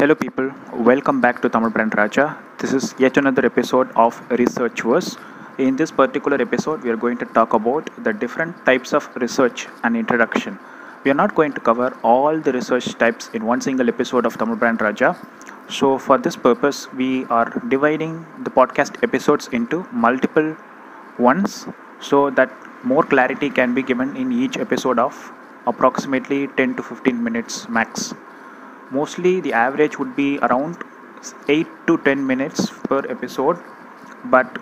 Hello, people. Welcome back to Tamil Brand Raja. This is yet another episode of Research Verse. In this particular episode, we are going to talk about the different types of research and introduction. We are not going to cover all the research types in one single episode of Tamil Brand Raja. So, for this purpose, we are dividing the podcast episodes into multiple ones so that more clarity can be given in each episode of approximately 10 to 15 minutes max mostly the average would be around 8 to 10 minutes per episode. But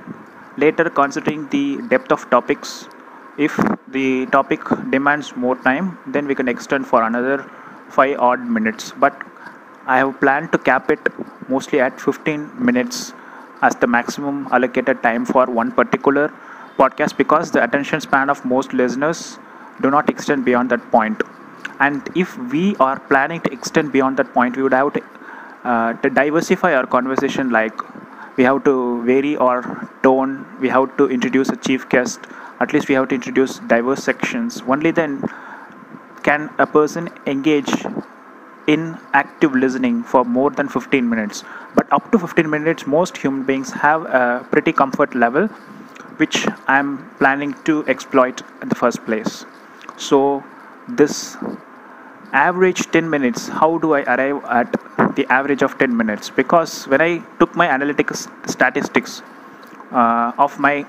later considering the depth of topics if the topic demands more time then we can extend for another 5 odd minutes. But i have planned to cap it mostly at 15 minutes as the maximum allocated time for one particular podcast because the attention span of most listeners do not extend beyond that point and if we are planning to extend beyond that point we would have to, uh, to diversify our conversation like we have to vary our tone we have to introduce a chief guest at least we have to introduce diverse sections. Only then can a person engage in active listening for more than 15 minutes. But up to 15 minutes most human beings have a pretty comfort level which i'm planning to exploit in the first place. So this average 10 minutes how do i arrive at the average of 10 minutes? Because when i took my analytics statistics uh, of my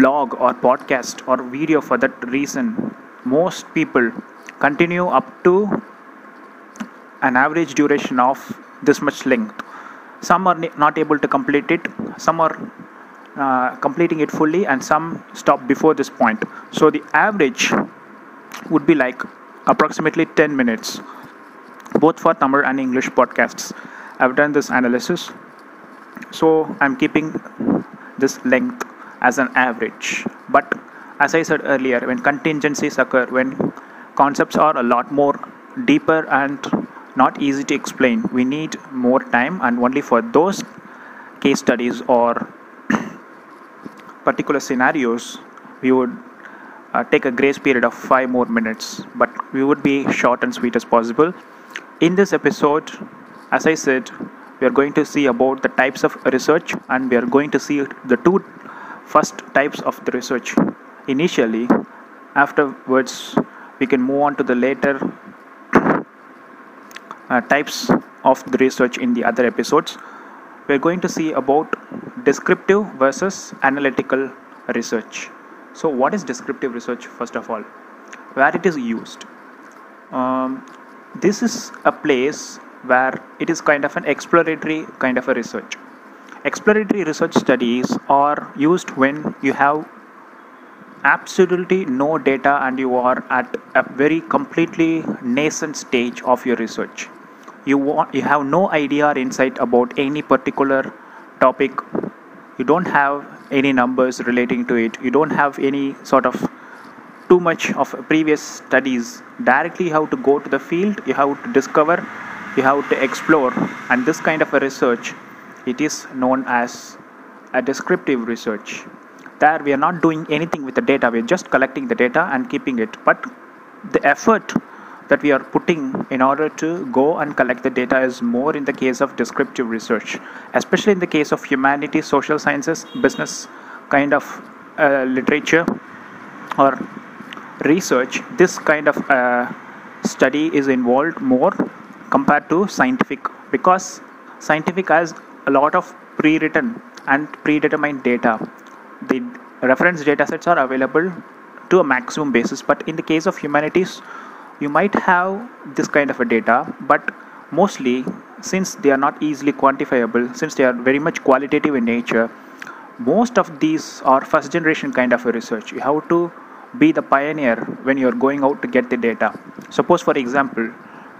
blog or podcast or video for that reason most people continue up to an average duration of this much length. Some are not able to complete it some are uh, completing it fully and some stop before this point. So the average would be like approximately 10 minutes, both for Tamil and English podcasts. I've done this analysis, so I'm keeping this length as an average. But as I said earlier, when contingencies occur, when concepts are a lot more deeper and not easy to explain, we need more time, and only for those case studies or particular scenarios, we would uh, take a grace period of five more minutes, but we would be short and sweet as possible. In this episode, as I said, we are going to see about the types of research and we are going to see the two first types of the research initially. Afterwards, we can move on to the later uh, types of the research in the other episodes. We're going to see about descriptive versus analytical research. So, what is descriptive research first of all? Where it is used? Um, this is a place where it is kind of an exploratory kind of a research. Exploratory research studies are used when you have absolutely no data and you are at a very completely nascent stage of your research. You want you have no idea or insight about any particular topic you don't have any numbers relating to it. You don't have any sort of too much of previous studies directly you have to go to the field. You have to discover you have to explore. And this kind of a research it is known as a descriptive research. There we are not doing anything with the data. We are just collecting the data and keeping it. But the effort that we are putting in order to go and collect the data is more in the case of descriptive research, especially in the case of humanities, social sciences, business kind of uh, literature or research. This kind of uh, study is involved more compared to scientific because scientific has a lot of pre-written and predetermined data. The reference data sets are available to a maximum basis, but in the case of humanities, you might have this kind of a data but mostly since they are not easily quantifiable since they are very much qualitative in nature most of these are first generation kind of a research. You have to be the pioneer when you are going out to get the data. Suppose for example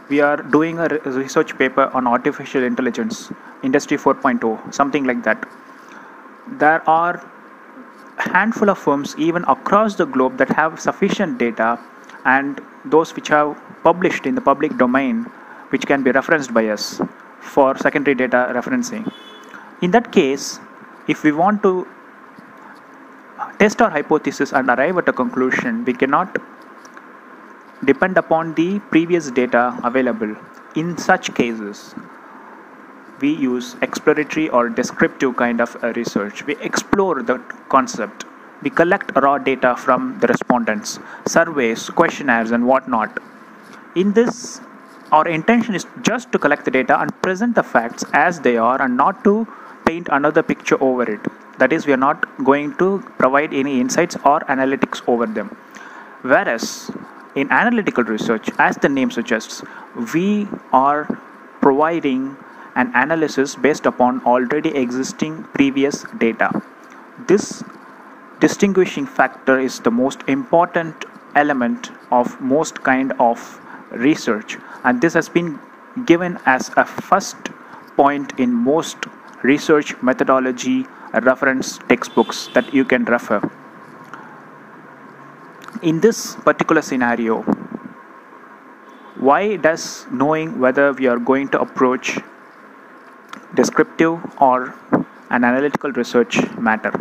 we are doing a research paper on artificial intelligence industry 4.0 something like that. There are handful of firms even across the globe that have sufficient data and those which have published in the public domain which can be referenced by us for secondary data referencing. In that case, if we want to test our hypothesis and arrive at a conclusion, we cannot depend upon the previous data available. In such cases, we use exploratory or descriptive kind of uh, research. We explore the concept. We collect raw data from the respondents, surveys, questionnaires, and whatnot. In this, our intention is just to collect the data and present the facts as they are and not to paint another picture over it. That is, we are not going to provide any insights or analytics over them. Whereas in analytical research, as the name suggests, we are providing an analysis based upon already existing previous data. This distinguishing factor is the most important element of most kind of research and this has been given as a first point in most research methodology reference textbooks that you can refer. In this particular scenario, why does knowing whether we are going to approach descriptive or an analytical research matter?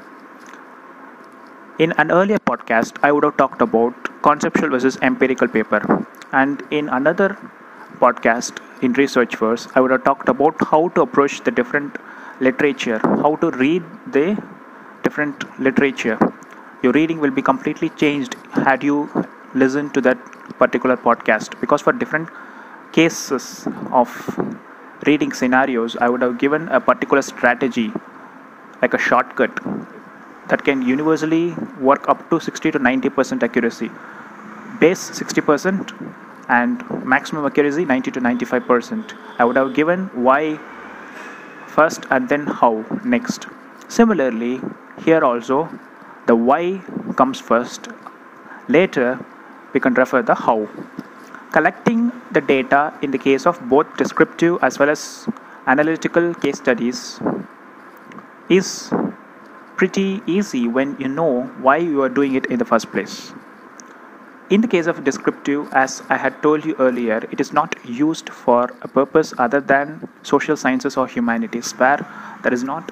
In an earlier podcast, I would have talked about conceptual versus empirical paper, and in another podcast in research verse, I would have talked about how to approach the different literature, how to read the different literature. Your reading will be completely changed had you listened to that particular podcast. Because for different cases of reading scenarios, I would have given a particular strategy like a shortcut that can universally work up to 60 to 90% accuracy. Base 60% and maximum accuracy 90 to 95%. I would have given why first and then how next. Similarly, here also the why comes first. Later, we can refer the how. Collecting the data in the case of both descriptive as well as analytical case studies is pretty easy when you know why you are doing it in the first place. In the case of descriptive, as I had told you earlier, it is not used for a purpose other than social sciences or humanities, where there is not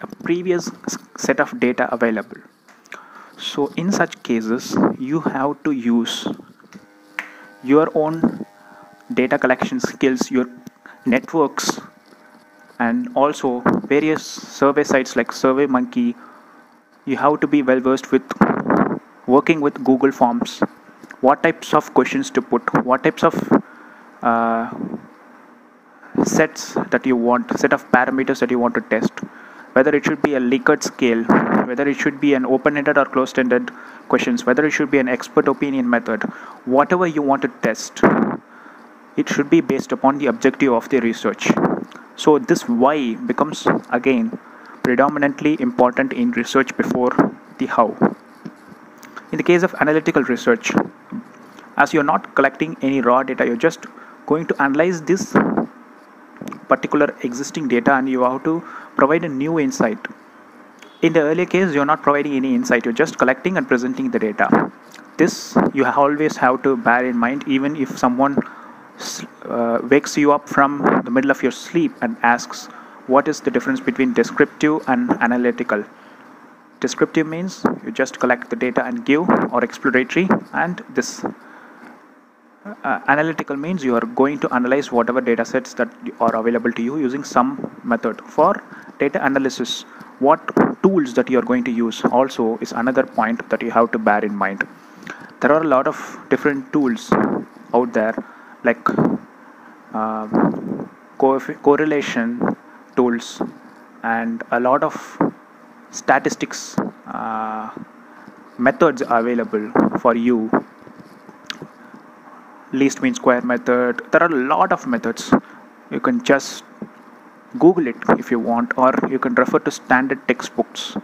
a previous set of data available. So, in such cases, you have to use your own data collection skills, your networks, and also various survey sites like SurveyMonkey. You have to be well versed with working with Google Forms, what types of questions to put, what types of uh, sets that you want, set of parameters that you want to test, whether it should be a Likert scale, whether it should be an open-ended or closed-ended questions, whether it should be an expert opinion method, whatever you want to test, it should be based upon the objective of the research. So this why becomes again predominantly important in research before the how. In the case of analytical research, as you're not collecting any raw data, you're just going to analyze this particular existing data and you have to provide a new insight. In the earlier case, you're not providing any insight, you're just collecting and presenting the data. This you always have to bear in mind, even if someone uh, wakes you up from the middle of your sleep and asks, What is the difference between descriptive and analytical? descriptive means you just collect the data and give or exploratory and this. Uh, analytical means you are going to analyze whatever data sets that are available to you using some method. For data analysis what tools that you are going to use also is another point that you have to bear in mind. There are a lot of different tools out there like uh, co correlation tools and a lot of statistics uh, methods available for you. Least mean square method. There are a lot of methods. You can just google it if you want or you can refer to standard textbooks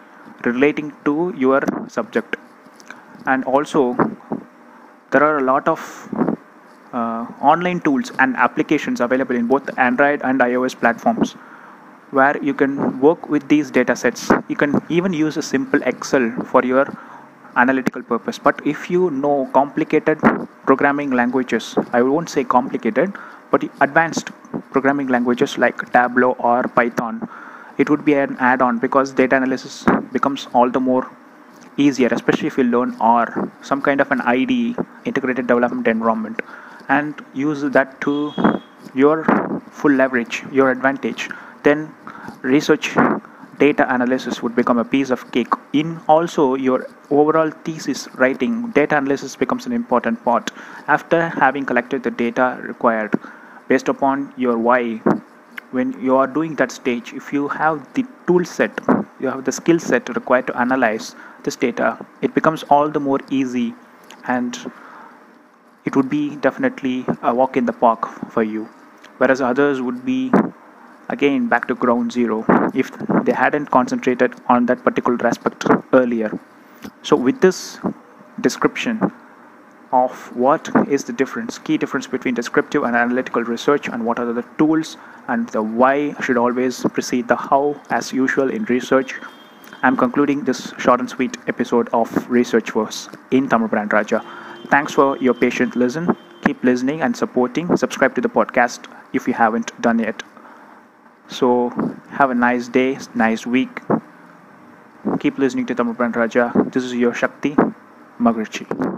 relating to your subject. And also there are a lot of uh, online tools and applications available in both android and ios platforms where you can work with these data sets. You can even use a simple excel for your analytical purpose. But if you know complicated programming languages i won't say complicated but advanced programming languages like tableau or python it would be an add-on because data analysis becomes all the more easier especially if you learn r some kind of an ide integrated development environment and use that to your full leverage your advantage. Then research data analysis would become a piece of cake. In also your overall thesis writing data analysis becomes an important part. After having collected the data required based upon your why when you are doing that stage if you have the tool set you have the skill set required to analyze this data it becomes all the more easy and it would be definitely a walk in the park for you. Whereas others would be again back to ground zero if they hadn't concentrated on that particular aspect earlier. So with this description of what is the difference key difference between descriptive and analytical research and what are the tools and the why should always precede the how as usual in research i'm concluding this short and sweet episode of research verse in tamil brand raja thanks for your patient listen keep listening and supporting subscribe to the podcast if you haven't done yet so have a nice day, nice week. Keep listening to Tamil Raja. This is your Shakti Magrichi.